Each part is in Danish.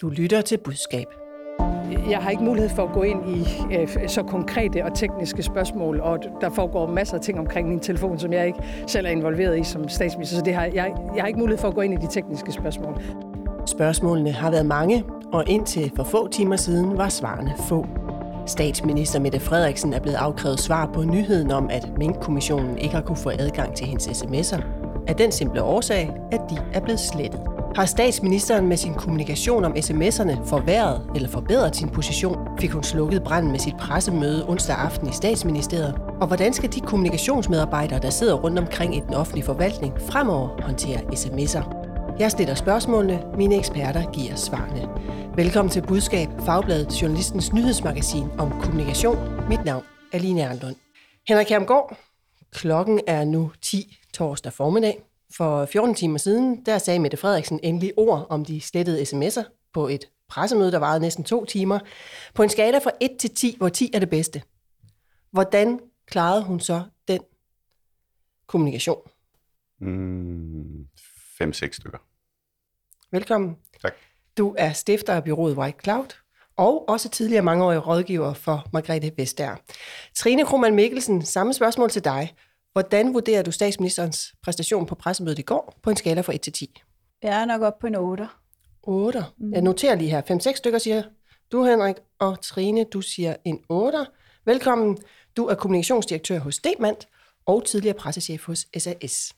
Du lytter til budskab. Jeg har ikke mulighed for at gå ind i øh, så konkrete og tekniske spørgsmål, og der foregår masser af ting omkring min telefon, som jeg ikke selv er involveret i som statsminister, så det har, jeg, jeg har ikke mulighed for at gå ind i de tekniske spørgsmål. Spørgsmålene har været mange, og indtil for få timer siden var svarene få. Statsminister Mette Frederiksen er blevet afkrævet svar på nyheden om, at Mink-kommissionen ikke har kunne få adgang til hendes sms'er. Af den simple årsag, at de er blevet slettet. Har statsministeren med sin kommunikation om sms'erne forværret eller forbedret sin position? Fik hun slukket branden med sit pressemøde onsdag aften i statsministeriet? Og hvordan skal de kommunikationsmedarbejdere, der sidder rundt omkring i den offentlige forvaltning, fremover håndtere sms'er? Jeg stiller spørgsmålene, mine eksperter giver svarene. Velkommen til Budskab, Fagbladet Journalistens nyhedsmagasin om kommunikation. Mit navn er Line Erlund. Henrik Hermgaard, klokken er nu 10 torsdag formiddag. For 14 timer siden, der sagde Mette Frederiksen endelig ord om de slettede sms'er på et pressemøde, der varede næsten to timer, på en skala fra 1 til 10, hvor 10 er det bedste. Hvordan klarede hun så den kommunikation? Mm, Fem-seks stykker. Velkommen. Tak. Du er stifter af byrådet White Cloud, og også tidligere mangeårig rådgiver for Margrethe Vestager. Trine Krohmann Mikkelsen, samme spørgsmål til dig. Hvordan vurderer du statsministerens præstation på pressemødet i går på en skala fra 1 til 10? Jeg er nok op på en 8. 8. Mm. Jeg noterer lige her. 5-6 stykker siger du, Henrik, og Trine, du siger en 8. Velkommen. Du er kommunikationsdirektør hos Demand og tidligere pressechef hos SAS.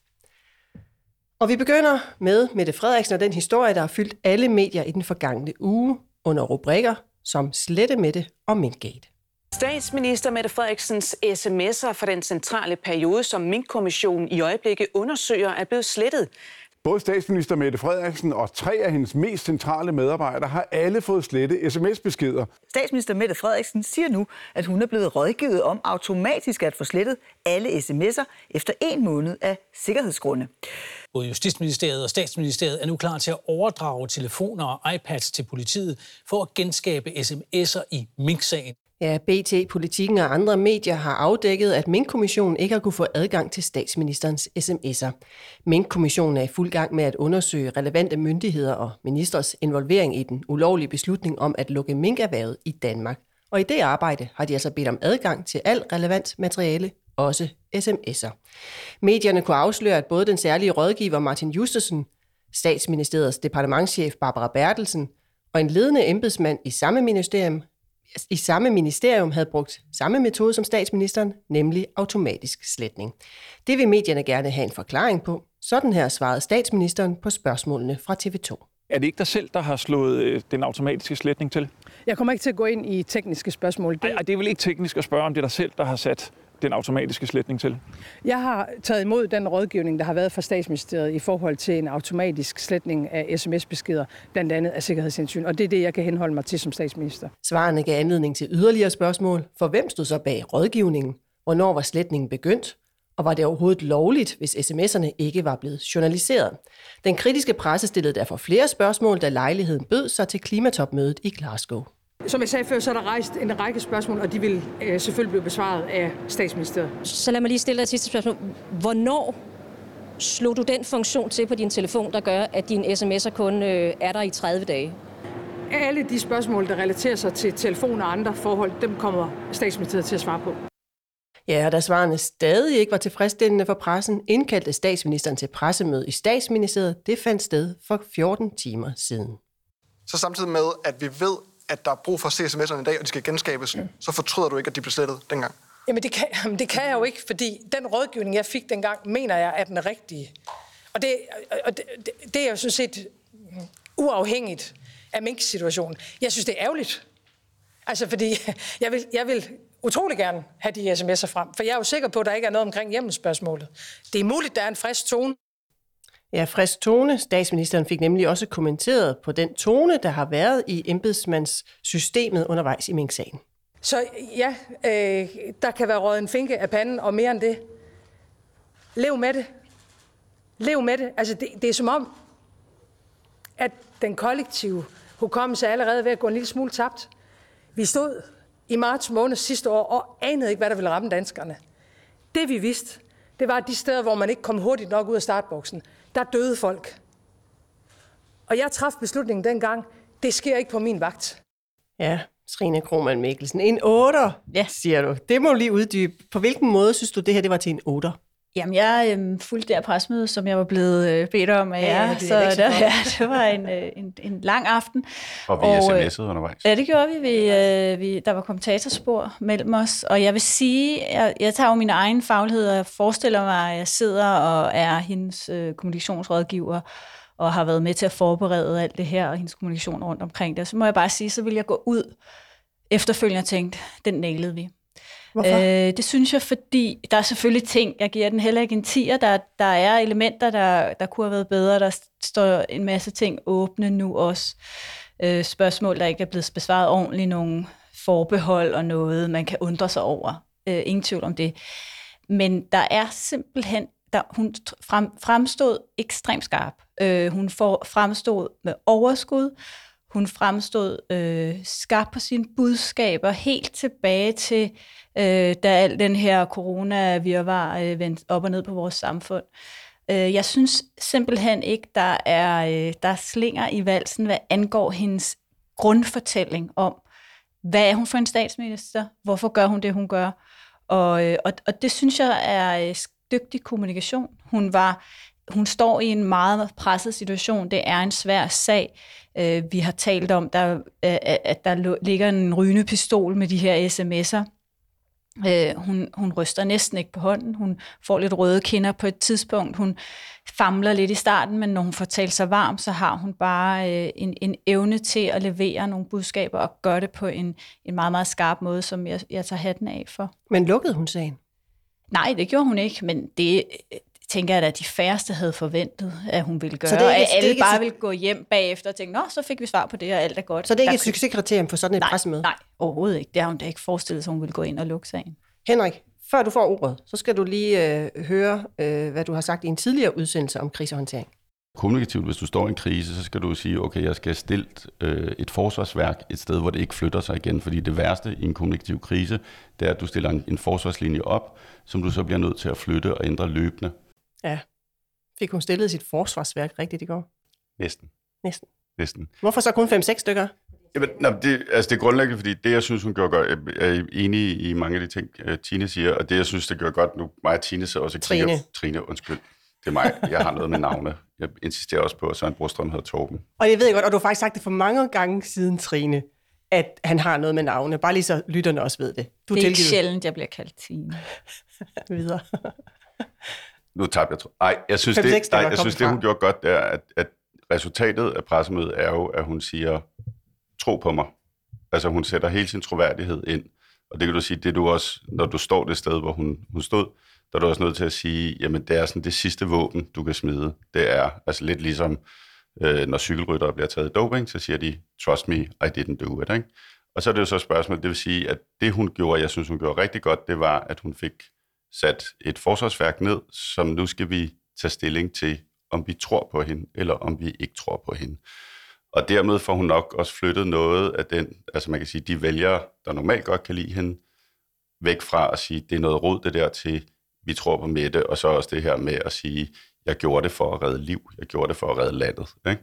Og vi begynder med Mette Frederiksen og den historie, der har fyldt alle medier i den forgangne uge under rubrikker som Slette Mette og Minkgate. Statsminister Mette Frederiksens sms'er fra den centrale periode, som Mink-kommissionen i øjeblikket undersøger, er blevet slettet. Både statsminister Mette Frederiksen og tre af hendes mest centrale medarbejdere har alle fået slette sms-beskeder. Statsminister Mette Frederiksen siger nu, at hun er blevet rådgivet om automatisk at få slettet alle sms'er efter en måned af sikkerhedsgrunde. Både Justitsministeriet og Statsministeriet er nu klar til at overdrage telefoner og iPads til politiet for at genskabe sms'er i Mink-sagen. Ja, BT, Politikken og andre medier har afdækket, at Mink-kommissionen ikke har kunne få adgang til statsministerens sms'er. Mink-kommissionen er i fuld gang med at undersøge relevante myndigheder og ministers involvering i den ulovlige beslutning om at lukke minkerhvervet i Danmark. Og i det arbejde har de altså bedt om adgang til alt relevant materiale, også sms'er. Medierne kunne afsløre, at både den særlige rådgiver Martin Justesen, statsministeriets departementschef Barbara Bertelsen og en ledende embedsmand i samme ministerium i samme ministerium havde brugt samme metode som statsministeren, nemlig automatisk sletning. Det vil medierne gerne have en forklaring på. Sådan her svarede statsministeren på spørgsmålene fra TV2. Er det ikke dig selv, der har slået øh, den automatiske sletning til? Jeg kommer ikke til at gå ind i tekniske spørgsmål. Det... Ej, det er vel ikke teknisk at spørge, om det er dig selv, der har sat den automatiske sletning til? Jeg har taget imod den rådgivning, der har været fra statsministeriet i forhold til en automatisk sletning af sms-beskeder, blandt andet af sikkerhedsindsyn, og det er det, jeg kan henholde mig til som statsminister. Svarene gav anledning til yderligere spørgsmål, for hvem stod så bag rådgivningen? Hvornår var sletningen begyndt? Og var det overhovedet lovligt, hvis sms'erne ikke var blevet journaliseret? Den kritiske presse stillede derfor flere spørgsmål, da lejligheden bød sig til klimatopmødet i Glasgow. Som jeg sagde før, så er der rejst en række spørgsmål, og de vil øh, selvfølgelig blive besvaret af statsministeriet. Så lad mig lige stille dig et sidste spørgsmål. Hvornår slog du den funktion til på din telefon, der gør, at dine sms'er kun øh, er der i 30 dage? Alle de spørgsmål, der relaterer sig til telefon og andre forhold, dem kommer statsministeriet til at svare på. Ja, og da svarene stadig ikke var tilfredsstillende for pressen, indkaldte statsministeren til pressemøde i statsministeriet. Det fandt sted for 14 timer siden. Så samtidig med, at vi ved, at der er brug for CSMS'erne i dag, og de skal genskabes, mm. så fortryder du ikke, at de blev slettet dengang? Jamen det kan, jamen det kan jeg jo ikke, fordi den rådgivning, jeg fik dengang, mener jeg er den rigtige. Og det, og det, det, det er jo sådan set uafhængigt af mink-situationen. Jeg synes, det er ærgerligt. Altså, fordi jeg vil, jeg vil utrolig gerne have de sms'er frem, for jeg er jo sikker på, at der ikke er noget omkring hjemmespørgsmålet. Det er muligt, der er en frisk tone, Ja, frisk tone. Statsministeren fik nemlig også kommenteret på den tone, der har været i embedsmandssystemet undervejs i Mink-sagen. Så ja, øh, der kan være råd en finke af panden, og mere end det. Lev med det. Lev med det. Altså, det, det er som om, at den kollektive hukommelse er allerede ved at gå en lille smule tabt. Vi stod i marts måned sidste år og anede ikke, hvad der ville ramme danskerne. Det vi vidste, det var at de steder, hvor man ikke kom hurtigt nok ud af startboksen, der døde folk. Og jeg traf beslutningen dengang, Det sker ikke på min vagt. Ja, Trine Krohmann Mikkelsen. En 8, ja. siger du. Det må du lige uddybe. På hvilken måde synes du, det her det var til en 8? Jamen, jeg øh, fulgte der presmøde, som jeg var blevet øh, bedt om af Ja, jer, ja, det så så der, ja, det var en, øh, en, en lang aften. Og vi øh, sms'ede undervejs. Ja, det gjorde vi. vi, øh, vi der var kommentatorspor mellem os, og jeg vil sige, jeg, jeg tager jo min egen faglighed, og forestiller mig, at jeg sidder og er hendes øh, kommunikationsrådgiver, og har været med til at forberede alt det her, og hendes kommunikation rundt omkring det. Så må jeg bare sige, så vil jeg gå ud efterfølgende og tænke, den nailede vi. Hvorfor? Øh, det synes jeg, fordi der er selvfølgelig ting, jeg giver den heller ikke en 10'er, der, der er elementer, der, der kunne have været bedre, der står en masse ting åbne nu også. Øh, spørgsmål, der ikke er blevet besvaret ordentligt, nogle forbehold og noget, man kan undre sig over. Øh, ingen tvivl om det. Men der er simpelthen, der, hun frem, fremstod ekstremt skarp. Øh, hun for, fremstod med overskud, hun fremstod øh, skarp på sine budskaber helt tilbage til, øh, da al den her corona-virvar øh, vendte op og ned på vores samfund. Øh, jeg synes simpelthen ikke, der er, øh, der er slinger i valsen, hvad angår hendes grundfortælling om, hvad er hun for en statsminister? Hvorfor gør hun det, hun gør? Og, øh, og, og det synes jeg er øh, dygtig kommunikation. Hun var hun står i en meget presset situation. Det er en svær sag. Øh, vi har talt om, der, øh, at der ligger en rygende pistol med de her sms'er. Øh, hun, hun ryster næsten ikke på hånden. Hun får lidt røde kinder på et tidspunkt. Hun famler lidt i starten, men når hun får talt sig varm, så har hun bare øh, en, en evne til at levere nogle budskaber og gøre det på en, en meget, meget skarp måde, som jeg, jeg tager hatten af for. Men lukkede hun sagen? Nej, det gjorde hun ikke, men det tænker jeg da, at de færreste havde forventet, at hun ville gøre. Så det er ikke- at det er alle ikke bare ville gå hjem bagefter og tænke, nå, så fik vi svar på det, og alt er godt. Så det er ikke Der et succeskriterium for sådan et nej, pressemøde? Nej, overhovedet ikke. Det har hun da ikke forestillet sig, hun ville gå ind og lukke sagen. Henrik, før du får ordet, så skal du lige øh, høre, øh, hvad du har sagt i en tidligere udsendelse om krisehåndtering. Kommunikativt, hvis du står i en krise, så skal du sige, okay, jeg skal stille øh, et forsvarsværk et sted, hvor det ikke flytter sig igen. Fordi det værste i en kommunikativ krise, det er, at du stiller en, en forsvarslinje op, som du så bliver nødt til at flytte og ændre løbende. Ja. Fik hun stillet sit forsvarsværk rigtigt i går? Næsten. Næsten. Næsten. Hvorfor så kun 5-6 stykker? Jamen, nej, det, altså det er grundlæggende, fordi det, jeg synes, hun gjorde godt, jeg er enig i mange af de ting, øh, Tine siger, og det, jeg synes, det gør godt nu, mig og Tine så også kigger- Trine. Trine, undskyld. Det er mig. Jeg har noget med navne. Jeg insisterer også på, at Søren Brostrøm hedder Torben. Og jeg ved godt, og du har faktisk sagt det for mange gange siden, Trine, at han har noget med navne. Bare lige så lytterne også ved det. Du det er ikke tilgivet. sjældent, jeg bliver kaldt Tine. Videre. Nu tabte jeg. tro- Nej, jeg synes, det, nej, jeg synes, det hun gjorde godt, det er, at, at resultatet af pressemødet er jo, at hun siger, tro på mig. Altså hun sætter hele sin troværdighed ind. Og det kan du sige, det er du også, når du står det sted, hvor hun, hun stod, der er du også nødt til at sige, jamen det er sådan det sidste våben, du kan smide. Det er altså lidt ligesom, øh, når cykelryttere bliver taget i doping, så siger de, trust me, I didn't do it. Ikke? Og så er det jo så et spørgsmål, det vil sige, at det hun gjorde, jeg synes hun gjorde rigtig godt, det var, at hun fik sat et forsvarsværk ned, som nu skal vi tage stilling til, om vi tror på hende, eller om vi ikke tror på hende. Og dermed får hun nok også flyttet noget af den, altså man kan sige, de vælgere, der normalt godt kan lide hende, væk fra at sige, det er noget rod det der til, vi tror på Mette, og så også det her med at sige, jeg gjorde det for at redde liv, jeg gjorde det for at redde landet. Ikke?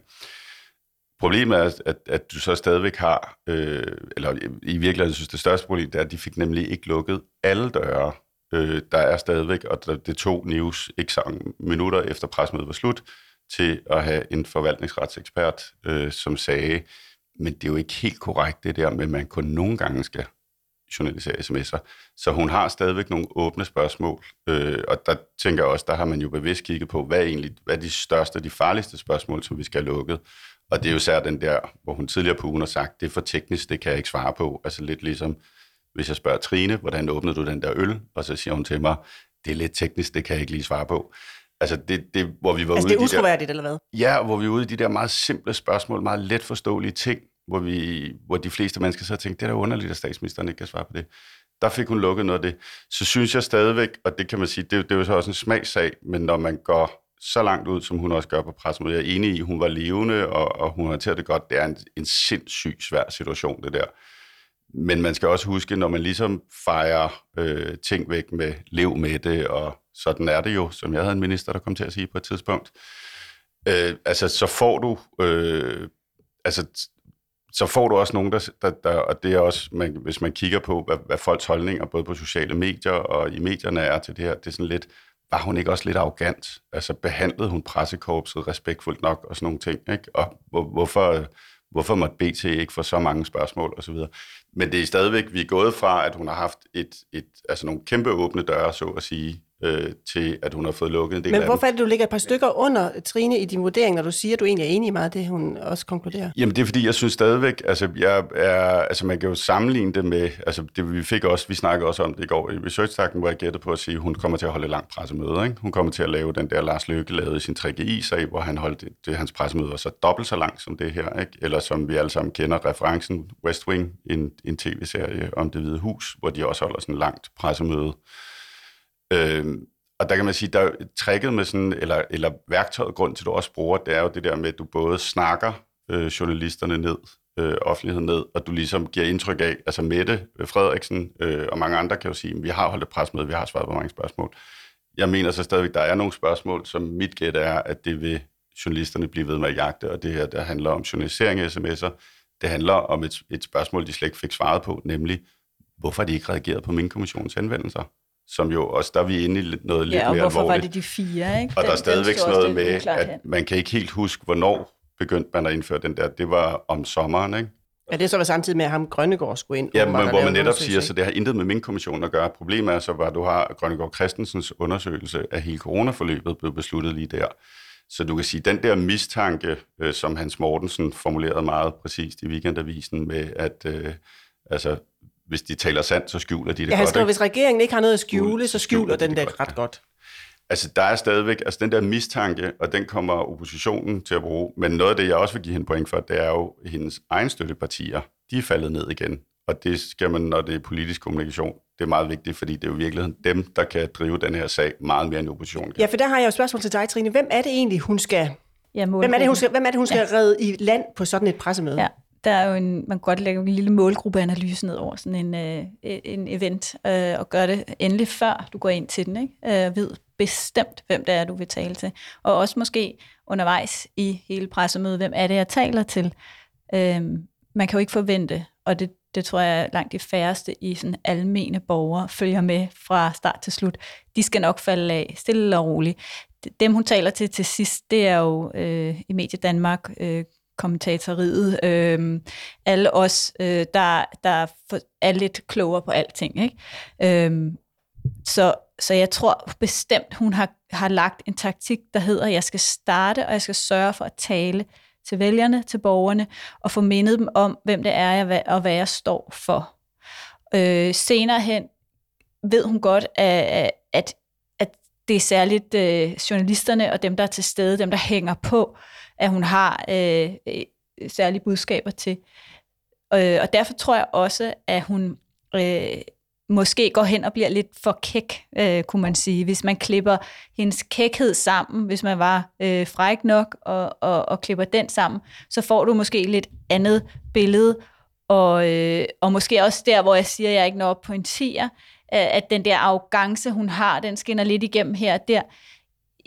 Problemet er, at, at du så stadigvæk har, øh, eller i virkeligheden synes det største problem, det er, at de fik nemlig ikke lukket alle døre. Øh, der er stadigvæk, og der, det tog News ikke så minutter efter presmødet var slut, til at have en forvaltningsretsekspert, øh, som sagde, men det er jo ikke helt korrekt det der med, at man kun nogle gange skal journalisere sms'er. Så hun har stadigvæk nogle åbne spørgsmål, øh, og der tænker jeg også, der har man jo bevidst kigget på, hvad er egentlig hvad er de største, de farligste spørgsmål, som vi skal have lukket. Og det er jo særligt den der, hvor hun tidligere på ugen har sagt, det er for teknisk, det kan jeg ikke svare på. Altså lidt ligesom, hvis jeg spørger Trine, hvordan åbnede du den der øl? Og så siger hun til mig, det er lidt teknisk, det kan jeg ikke lige svare på. Altså det, det hvor vi var Altså ude det er i de der, utroværdigt, eller hvad? Ja, hvor vi er ude i de der meget simple spørgsmål, meget let forståelige ting, hvor, vi, hvor de fleste mennesker så tænkte, det er da underligt, at statsministeren ikke kan svare på det. Der fik hun lukket noget af det. Så synes jeg stadigvæk, og det kan man sige, det, det er jo så også en smagssag, men når man går så langt ud, som hun også gør på pressemødet, jeg er enig i, hun var levende, og, og hun håndterede det godt. Det er en, en sindssygt svær situation, det der. Men man skal også huske, når man ligesom fejrer øh, ting væk med lev med det, og sådan er det jo, som jeg havde en minister, der kom til at sige på et tidspunkt, øh, altså så får du, øh, altså så får du også nogen, der, der, der og det er også, man, hvis man kigger på, hvad, hvad folks holdninger, både på sociale medier og i medierne er til det her, det er sådan lidt, var hun ikke også lidt arrogant? Altså behandlede hun pressekorpset respektfuldt nok og sådan nogle ting, ikke? Og hvor, hvorfor, hvorfor måtte BT ikke få så mange spørgsmål og så videre? Men det er stadigvæk, vi er gået fra, at hun har haft et, et, altså nogle kæmpe åbne døre, så at sige, øh, til at hun har fået lukket en del Men af hvorfor er det, du ligger et par stykker under, Trine, i din vurdering, når du siger, at du egentlig er enig i meget af det, hun også konkluderer? Jamen det er fordi, jeg synes stadigvæk, altså, jeg er, altså man kan jo sammenligne det med, altså det vi fik også, vi snakkede også om det i går i research hvor jeg gættede på at sige, at hun kommer til at holde langt pressemøde. Ikke? Hun kommer til at lave den der Lars Løkke lavede i sin 3GI-sag, hvor han holdt det, det, hans pressemøde var så dobbelt så langt som det her, ikke? eller som vi alle sammen kender referencen West Wing, en, en tv-serie om det hvide hus, hvor de også holder sådan langt pressemøde. Øhm, og der kan man sige, der trækket med sådan, eller, eller værktøjet, grund til, at du også bruger, det er jo det der med, at du både snakker øh, journalisterne ned, øh, offentligheden ned, og du ligesom giver indtryk af, altså Mette Frederiksen øh, og mange andre kan jo sige, vi har holdt et presmøde, vi har svaret på mange spørgsmål. Jeg mener så stadigvæk, der er nogle spørgsmål, som mit gæt er, at det vil journalisterne blive ved med at jagte, og det her, der handler om journalisering af sms'er. Det handler om et, et spørgsmål, de slet ikke fik svaret på, nemlig, hvorfor har de ikke reageret på min kommissions anvendelser? Som jo også, der er vi inde i noget lidt ja, og mere hvorfor alvorligt. var det de fire, ikke? Og der er Den- stadigvæk den sådan noget med, at hen. man kan ikke helt huske, hvornår begyndte man at indføre den der. Det var om sommeren, ikke? Ja, det så var samtidig med, at ham Grønnegård skulle ind. Ja, men og hvor man netop siger, så det har intet med min kommission at gøre. Problemet er så, at du har Grønnegård Christensens undersøgelse af hele coronaforløbet blev besluttet lige der. Så du kan sige, den der mistanke, øh, som Hans Mortensen formulerede meget præcist i weekendavisen med, at øh, altså, hvis de taler sandt, så skjuler de det Ja, han godt. skriver, ikke? hvis regeringen ikke har noget at skjule, så skjuler skjuler de den det ret godt. Altså, der er stadigvæk, altså den der mistanke, og den kommer oppositionen til at bruge, men noget af det, jeg også vil give hende point for, det er jo hendes egen støttepartier, de er faldet ned igen. Og det skal man, når det er politisk kommunikation, det er meget vigtigt, fordi det er jo i virkeligheden dem, der kan drive den her sag meget mere end oppositionen kan. Ja, for der har jeg jo et spørgsmål til dig, Trine. Hvem er det egentlig, hun skal... Ja, hvem er det, hun skal, hvem er det, hun skal ja. redde i land på sådan et pressemøde? Ja, der er jo en, man kan godt lægge en lille målgruppeanalyse ned over sådan en, øh, en event, øh, og gøre det endelig før du går ind til den. Ikke? Øh, ved bestemt, hvem det er, du vil tale til. Og også måske undervejs i hele pressemødet, hvem er det, jeg taler til. Øh, man kan jo ikke forvente, og det, det tror jeg langt de færreste i sådan almene borgere følger med fra start til slut. De skal nok falde af, stille og roligt. Dem, hun taler til til sidst, det er jo øh, i Medie Danmark, øh, kommentatoriet, øh, alle os, øh, der, der er lidt klogere på alting. Ikke? Øh, så, så jeg tror bestemt, hun har, har lagt en taktik, der hedder, at jeg skal starte, og jeg skal sørge for at tale til vælgerne, til borgerne, og få mindet dem om, hvem det er, jeg, og hvad jeg står for. Øh, senere hen ved hun godt, at, at, at det er særligt øh, journalisterne og dem, der er til stede, dem, der hænger på, at hun har øh, øh, særlige budskaber til. Øh, og derfor tror jeg også, at hun øh, måske går hen og bliver lidt for kæk, øh, kunne man sige. Hvis man klipper hendes kækhed sammen, hvis man var øh, fræk nok og, og, og klipper den sammen, så får du måske lidt andet billede. Og, øh, og måske også der, hvor jeg siger, at jeg ikke når op på en 10'er, at den der arrogance, hun har, den skinner lidt igennem her og der.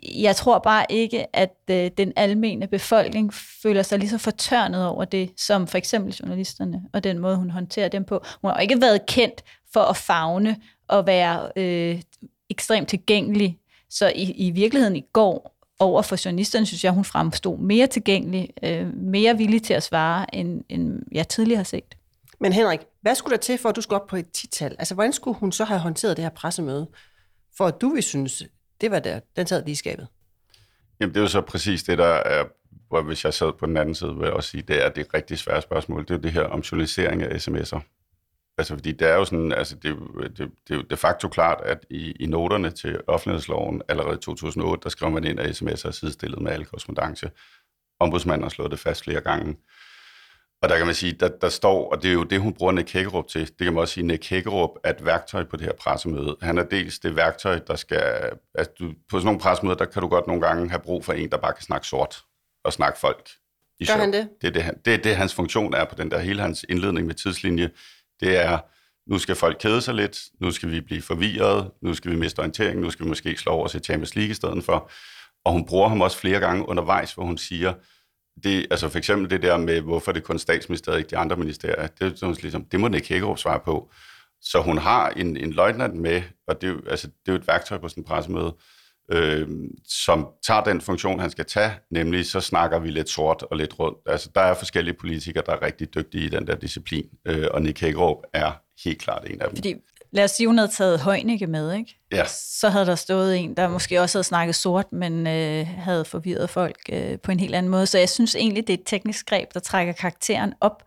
Jeg tror bare ikke, at øh, den almene befolkning føler sig lige så fortørnet over det, som for eksempel journalisterne, og den måde, hun håndterer dem på. Hun har ikke været kendt for at fagne og være øh, ekstremt tilgængelig. Så i, i virkeligheden i går, over for journalisterne, synes jeg, hun fremstod mere tilgængelig, øh, mere villig til at svare, end, end jeg tidligere har set. Men Henrik, hvad skulle der til, for at du skulle op på et tital? Altså, hvordan skulle hun så have håndteret det her pressemøde, for at du vil synes, det var der, den sad lige i skabet? Jamen, det er jo så præcis det, der er, hvor hvis jeg sad på den anden side, vil jeg også sige, det er det rigtig svære spørgsmål. Det er jo det her om journalisering af sms'er. Altså, fordi det er jo sådan, altså, det, det, det er jo de facto klart, at i, i noterne til offentlighedsloven allerede i 2008, der skrev man ind, at sms'er er sidestillet med al korrespondance. Ombudsmanden har slået det fast flere gange. Og der kan man sige, der, der står, og det er jo det, hun bruger Nick Hækkerup til, det kan man også sige, Nick Hækkerup er et værktøj på det her pressemøde. Han er dels det værktøj, der skal, altså du, på sådan nogle pressemøder, der kan du godt nogle gange have brug for en, der bare kan snakke sort og snakke folk. I Gør sjov. han det? Det er det, han, det er det, hans funktion er på den der, hele hans indledning med tidslinje. Det er, nu skal folk kede sig lidt, nu skal vi blive forvirret, nu skal vi miste orientering, nu skal vi måske slå over til Champions League i stedet for. Og hun bruger ham også flere gange undervejs, hvor hun siger, det, altså for eksempel det der med, hvorfor det kun statsministeriet, ikke de andre ministerier, det, er ligesom, det må Nick Hækkerup svare på. Så hun har en, en løjtnant med, og det altså, det er jo et værktøj på sådan en pressemøde, øh, som tager den funktion, han skal tage, nemlig så snakker vi lidt sort og lidt rundt. Altså, der er forskellige politikere, der er rigtig dygtige i den der disciplin, øh, og Nick Hækkerup er helt klart en af dem. Fordi lad os sige, hun havde taget Højnække med, ikke? Ja. Så havde der stået en, der måske også havde snakket sort, men øh, havde forvirret folk øh, på en helt anden måde. Så jeg synes egentlig, det er et teknisk greb, der trækker karakteren op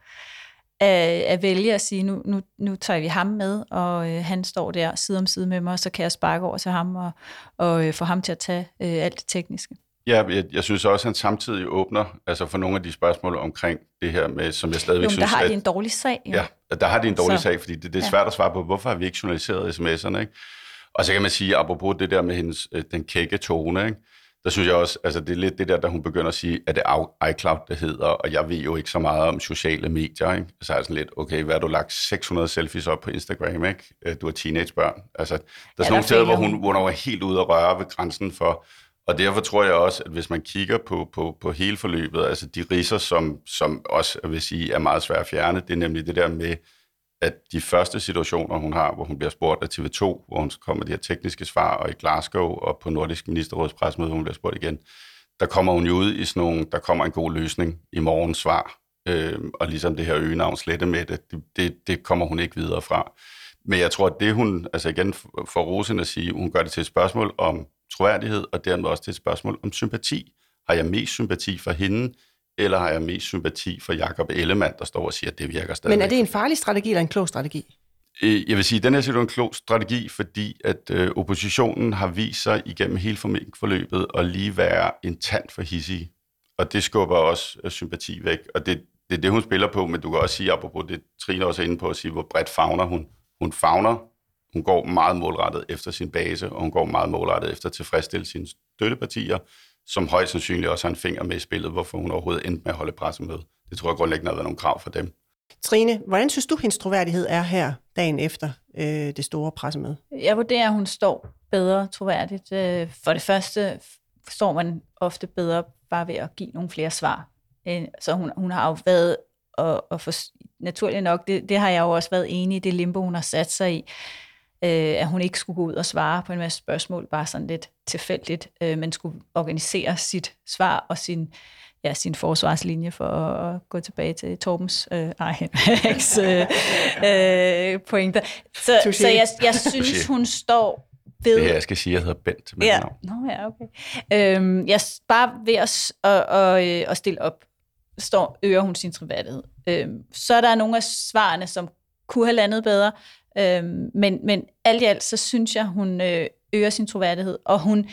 at, at vælge at sige, nu, nu, nu tager vi ham med, og øh, han står der side om side med mig, så kan jeg sparke over til ham og, og øh, få ham til at tage øh, alt det tekniske. Ja, jeg, jeg synes også, at han samtidig åbner altså for nogle af de spørgsmål omkring det her med, som jeg stadigvæk jo, synes... der har at, de en dårlig sag. Jo. Ja, der har de en dårlig Så- sag, fordi det, det er ja. svært at svare på, hvorfor har vi ikke journaliseret sms'erne, ikke? Og så kan man sige, apropos det der med hendes, øh, den kække tone, ikke? der synes jeg også, altså det er lidt det der, der hun begynder at sige, at det er iCloud, det hedder, og jeg ved jo ikke så meget om sociale medier, ikke? Så er jeg sådan lidt, okay, hvad har du lagt 600 selfies op på Instagram, ikke? Øh, Du har teenagebørn. Altså, der er der sådan nogle steder, hvor hun, hvor hun er helt ude at røre ved grænsen for, og derfor tror jeg også, at hvis man kigger på, på, på hele forløbet, altså de riser, som, som også jeg vil sige, er meget svære at fjerne, det er nemlig det der med, at de første situationer, hun har, hvor hun bliver spurgt af TV2, hvor hun kommer de her tekniske svar, og i Glasgow og på Nordisk Ministerråds pressemøde, hvor hun bliver spurgt igen, der kommer hun jo ud i sådan nogle, der kommer en god løsning i morgens svar, øh, og ligesom det her øgenavn slette med det, det, det kommer hun ikke videre fra. Men jeg tror, at det hun, altså igen for Rosen at sige, hun gør det til et spørgsmål om troværdighed, og dermed også til et spørgsmål om sympati. Har jeg mest sympati for hende, eller har jeg mest sympati for Jakob Ellemann, der står og siger, at det virker stadig. Men er det en farlig strategi eller en klog strategi? Øh, Jeg vil sige, at den her situation er en klog strategi, fordi at øh, oppositionen har vist sig igennem hele forløbet at lige være en tand for hissige. Og det skubber også øh, sympati væk. Og det, det er det, hun spiller på, men du kan også sige, apropos det Trine også er inde på, at sige, hvor bredt fagner hun. Hun fagner, hun går meget målrettet efter sin base, og hun går meget målrettet efter at tilfredsstille sine støttepartier, som højst sandsynligt også har en finger med i spillet, hvorfor hun overhovedet endte med at holde pressemøde. Det tror jeg grundlæggende har været nogle krav for dem. Trine, hvordan synes du, hendes troværdighed er her dagen efter øh, det store pressemøde? Jeg vurderer, at hun står bedre troværdigt. Øh, For det første står man ofte bedre bare ved at give nogle flere svar. Øh, Så hun, hun har jo været, og, og for, naturligt nok, det, det har jeg jo også været enig i, det limbo, hun har sat sig i, øh, at hun ikke skulle gå ud og svare på en masse spørgsmål, bare sådan lidt tilfældigt, øh, men skulle organisere sit svar og sin, ja, sin forsvarslinje for at, gå tilbage til Torbens, øh, nej, Henriks øh, øh, pointer. Så, Touché. så jeg, jeg synes, hun står ved... Det her, jeg skal sige, at jeg hedder Bent. Med Ja, navn. Nå, ja, okay. Øhm, jeg bare ved at, at, at, øh, at stille op, står, øger hun sin troværdighed. Øhm, så er der nogle af svarene, som kunne have landet bedre, øhm, men, men alt i alt, så synes jeg, hun øh, øger sin troværdighed, og hun,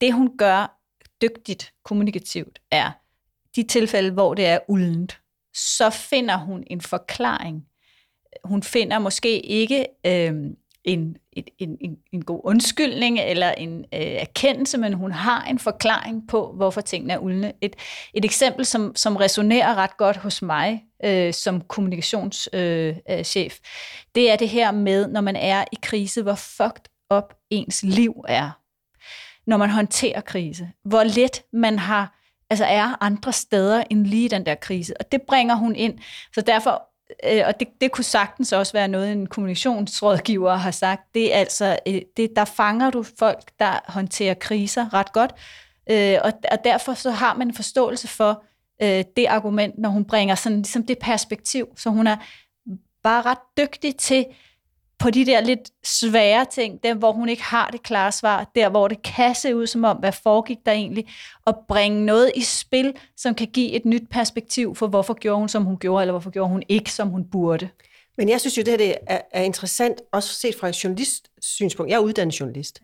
det hun gør dygtigt kommunikativt, er de tilfælde, hvor det er uldent, så finder hun en forklaring. Hun finder måske ikke øhm, en, et, en, en, en god undskyldning eller en øh, erkendelse, men hun har en forklaring på, hvorfor tingene er uldne. Et, et eksempel, som, som resonerer ret godt hos mig øh, som kommunikationschef, øh, øh, chef, det er det her med, når man er i krise, hvor fucked up ens liv er. Når man håndterer krise. Hvor let man har altså er andre steder end lige den der krise. Og det bringer hun ind. Så derfor øh, og det, det kunne sagtens også være noget, en kommunikationsrådgiver har sagt, det er altså, øh, det, der fanger du folk, der håndterer kriser ret godt, øh, og, og derfor så har man en forståelse for øh, det argument, når hun bringer sådan ligesom det perspektiv, så hun er bare ret dygtig til på de der lidt svære ting, der hvor hun ikke har det klare svar, der hvor det kan se ud som om, hvad foregik der egentlig, og bringe noget i spil, som kan give et nyt perspektiv for, hvorfor gjorde hun, som hun gjorde, eller hvorfor gjorde hun ikke, som hun burde. Men jeg synes jo, det her det er, er interessant, også set fra et journalistsynspunkt. Jeg er uddannet journalist,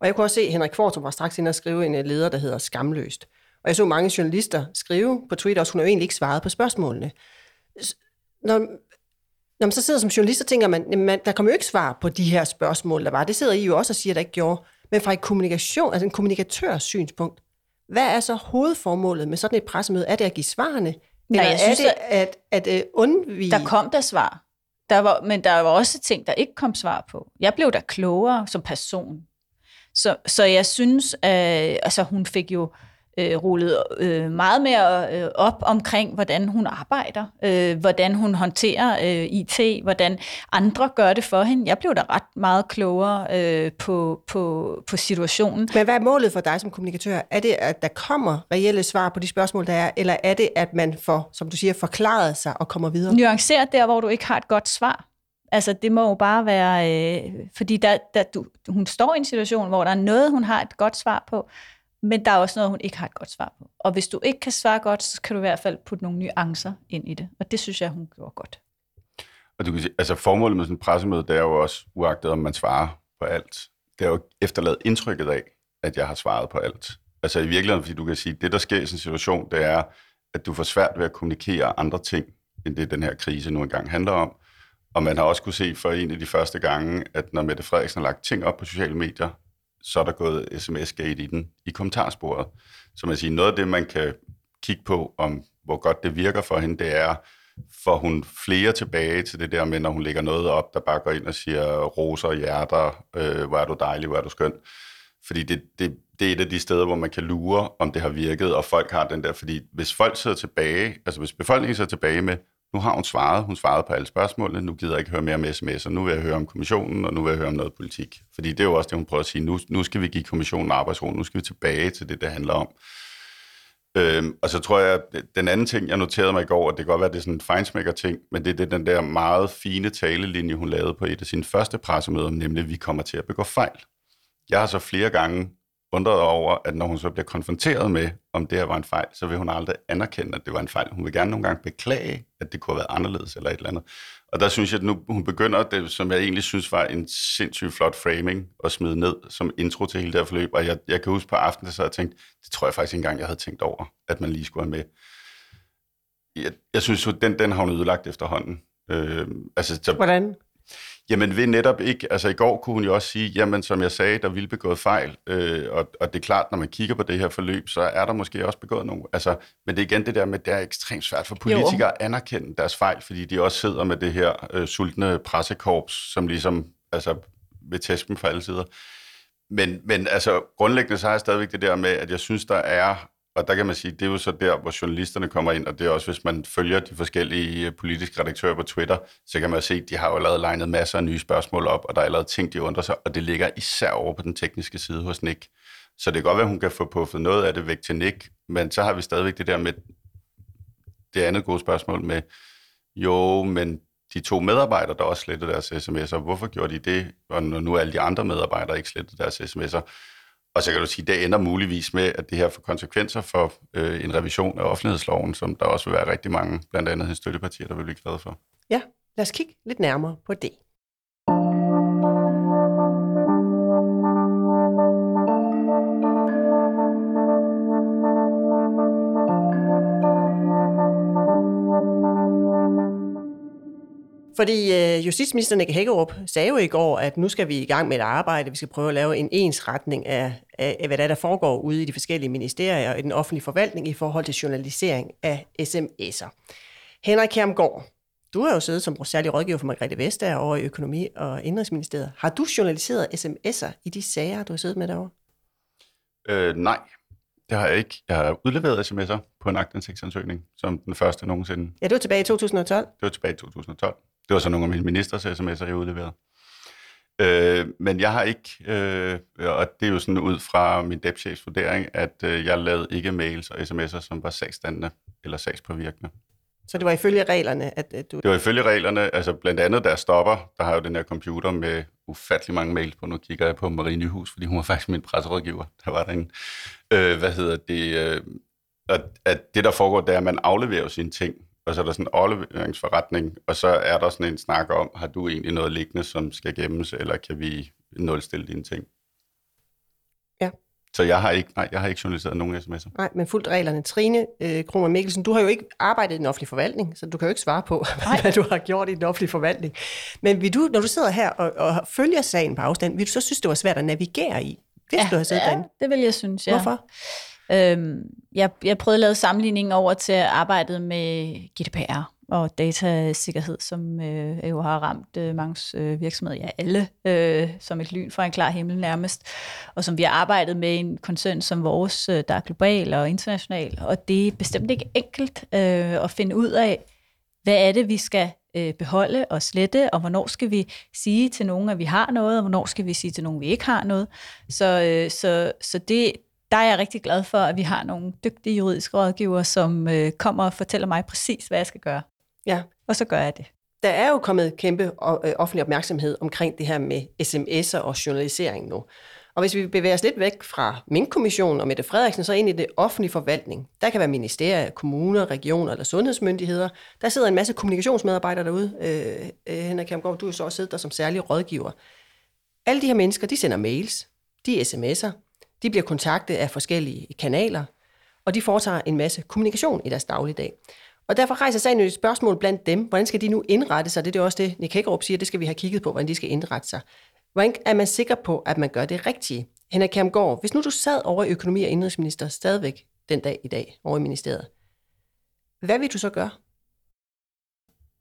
og jeg kunne også se, at Henrik Kvartrup var straks inde og skrive en øh, leder, der hedder Skamløst. Og jeg så mange journalister skrive på Twitter, også hun har jo egentlig ikke svaret på spørgsmålene. Når, når man så sidder som journalist, så tænker man, jamen, der kommer jo ikke svar på de her spørgsmål, der var. Det sidder I jo også og siger, der ikke gjorde. Men fra et kommunikation, altså en kommunikatørs synspunkt, hvad er så hovedformålet med sådan et pressemøde? Er det at give svarene? Nej, Eller jeg synes, er det at, at, at uh, undvige... Der kom der svar. Der var, men der var også ting, der ikke kom svar på. Jeg blev da klogere som person. Så, så jeg synes, øh, altså hun fik jo øh, rullet øh, meget mere øh, op omkring, hvordan hun arbejder, øh, hvordan hun håndterer øh, IT, hvordan andre gør det for hende. Jeg blev da ret meget klogere øh, på, på, på situationen. Men hvad er målet for dig som kommunikatør? Er det, at der kommer reelle svar på de spørgsmål, der er, eller er det, at man får, som du siger, forklaret sig og kommer videre? Nuanceret der, hvor du ikke har et godt svar. Altså, det må jo bare være, øh, fordi der, der, du, hun står i en situation, hvor der er noget, hun har et godt svar på, men der er også noget, hun ikke har et godt svar på. Og hvis du ikke kan svare godt, så kan du i hvert fald putte nogle nuancer ind i det. Og det synes jeg, hun gjorde godt. Og du kan sige, altså formålet med sådan en pressemøde, det er jo også, uagtet om man svarer på alt, det er jo efterladt indtrykket af, at jeg har svaret på alt. Altså i virkeligheden, fordi du kan sige, det der sker i sådan en situation, det er, at du får svært ved at kommunikere andre ting, end det den her krise nu engang handler om. Og man har også kunne se for en af de første gange, at når Mette Frederiksen har lagt ting op på sociale medier, så er der gået sms-gate i den i kommentarsporet. Så man siger, noget af det, man kan kigge på, om hvor godt det virker for hende, det er, får hun flere tilbage til det der med, når hun lægger noget op, der bare går ind og siger roser og hjerter, øh, hvor er du dejlig, hvor er du skøn. Fordi det, det, det er et af de steder, hvor man kan lure, om det har virket, og folk har den der, fordi hvis folk sidder tilbage, altså hvis befolkningen sidder tilbage med, nu har hun svaret, hun svarede på alle spørgsmålene, nu gider jeg ikke høre mere om sms'er, nu vil jeg høre om kommissionen, og nu vil jeg høre om noget politik. Fordi det er jo også det, hun prøver at sige, nu, nu skal vi give kommissionen arbejdsro, nu skal vi tilbage til det, det handler om. Øhm, og så tror jeg, at den anden ting, jeg noterede mig i går, og det kan godt være, at det er sådan en fejnsmækker-ting, men det er det, den der meget fine talelinje, hun lavede på et af sine første pressemøder, nemlig, at vi kommer til at begå fejl. Jeg har så flere gange undret over, at når hun så bliver konfronteret med, om det her var en fejl, så vil hun aldrig anerkende, at det var en fejl. Hun vil gerne nogle gange beklage, at det kunne have været anderledes eller et eller andet. Og der synes jeg, at nu hun begynder det, som jeg egentlig synes var en sindssygt flot framing at smide ned som intro til hele det her forløb. Og jeg, jeg kan huske på aftenen, så jeg tænkte, det tror jeg faktisk ikke engang, jeg havde tænkt over, at man lige skulle have med. Jeg, jeg synes at den, den har hun ødelagt efterhånden. Øh, altså, så, Hvordan? Jamen ved netop ikke, altså i går kunne hun jo også sige, jamen som jeg sagde, der ville begået fejl, øh, og, og det er klart, når man kigger på det her forløb, så er der måske også begået nogle, altså, men det er igen det der med, det er ekstremt svært for politikere jo. at anerkende deres fejl, fordi de også sidder med det her øh, sultne pressekorps, som ligesom, altså vil tæske dem for alle sider. Men, men altså grundlæggende så har jeg stadigvæk det der med, at jeg synes, der er og der kan man sige, det er jo så der, hvor journalisterne kommer ind, og det er også, hvis man følger de forskellige øh, politiske redaktører på Twitter, så kan man se, at de har jo allerede legnet masser af nye spørgsmål op, og der er allerede ting, de undrer sig, og det ligger især over på den tekniske side hos Nick. Så det kan godt være, at hun kan få puffet noget af det væk til Nick, men så har vi stadigvæk det der med det andet gode spørgsmål med, jo, men de to medarbejdere, der også slettede deres sms'er, hvorfor gjorde de det, og når nu alle de andre medarbejdere ikke slettede deres sms'er? Og så kan du sige, det ender muligvis med, at det her får konsekvenser for øh, en revision af offentlighedsloven, som der også vil være rigtig mange, blandt andet støttepartier, der vil blive glade for. Ja, lad os kigge lidt nærmere på det. Fordi øh, justitsminister Nick Hækkerup sagde jo i går, at nu skal vi i gang med et arbejde, vi skal prøve at lave en ensretning af, af, af hvad der, er, der foregår ude i de forskellige ministerier og i den offentlige forvaltning i forhold til journalisering af sms'er. Henrik Kjermgaard, du har jo siddet som særlig rådgiver for Margrethe Vestager over i Økonomi- og Indrigsministeriet. Har du journaliseret sms'er i de sager, du har siddet med derovre? Øh, nej, det har jeg ikke. Jeg har udleveret sms'er på en agtindsigtsansøgning, som den første nogensinde. Ja, det var tilbage i 2012. Det var tilbage i 2012. Det var så nogle af mine ministers sms'er, jeg udleverede. Øh, men jeg har ikke, øh, og det er jo sådan ud fra min depchefs vurdering, at øh, jeg lavede ikke mails og sms'er, som var sagsstandende eller sagspåvirkende. Så det var ifølge reglerne, at, at du... Det var ifølge reglerne, altså blandt andet der stopper, der har jo den her computer med ufattelig mange mails på. Nu kigger jeg på Marie Nyhus, fordi hun var faktisk min presserådgiver, der var derinde. Øh, hvad hedder det? Øh, at, at det, der foregår, det er, at man afleverer sine ting og så er der sådan en afleveringsforretning, og så er der sådan en snak om, har du egentlig noget liggende, som skal gemmes, eller kan vi nulstille dine ting? Ja. Så jeg har ikke, nej, jeg har ikke journaliseret nogen sms'er. Nej, men fuldt reglerne. Trine øh, Kromer Mikkelsen, du har jo ikke arbejdet i den offentlige forvaltning, så du kan jo ikke svare på, nej. hvad du har gjort i den offentlige forvaltning. Men vil du, når du sidder her og, og følger sagen på afstand, vil du så synes, det var svært at navigere i, hvis ja, du har siddet ja, derinde? det vil jeg synes, ja. Hvorfor? Øhm, jeg, jeg prøvede at lave sammenligning over til arbejdet med GDPR, og datasikkerhed, som øh, jo har ramt øh, mange øh, virksomheder, ja alle, øh, som et lyn fra en klar himmel nærmest, og som vi har arbejdet med i en koncern som vores, øh, der er global og international, og det er bestemt ikke enkelt øh, at finde ud af, hvad er det, vi skal øh, beholde og slette, og hvornår skal vi sige til nogen, at vi har noget, og hvornår skal vi sige til nogen, at vi ikke har noget. Så, øh, så, så det, der er jeg rigtig glad for, at vi har nogle dygtige juridiske rådgivere, som øh, kommer og fortæller mig præcis, hvad jeg skal gøre. Ja. Og så gør jeg det. Der er jo kommet kæmpe øh, offentlig opmærksomhed omkring det her med sms'er og journalisering nu. Og hvis vi bevæger os lidt væk fra Mink-kommissionen og Mette Frederiksen, så ind i det offentlige forvaltning. Der kan være ministerier, kommuner, regioner eller sundhedsmyndigheder. Der sidder en masse kommunikationsmedarbejdere derude. Øh, øh, Henrik Kjermgaard, du er så også siddet der som særlig rådgiver. Alle de her mennesker, de sender mails, de sms'er, de bliver kontaktet af forskellige kanaler, og de foretager en masse kommunikation i deres dagligdag. Og derfor rejser sig et spørgsmål blandt dem. Hvordan skal de nu indrette sig? Det er også det, Nick Hækkerup siger, det skal vi have kigget på, hvordan de skal indrette sig. Hvordan er man sikker på, at man gør det rigtige? Henrik Kjermgaard, hvis nu du sad over i økonomi- og indrigsminister stadigvæk den dag i dag over i ministeriet, hvad vil du så gøre?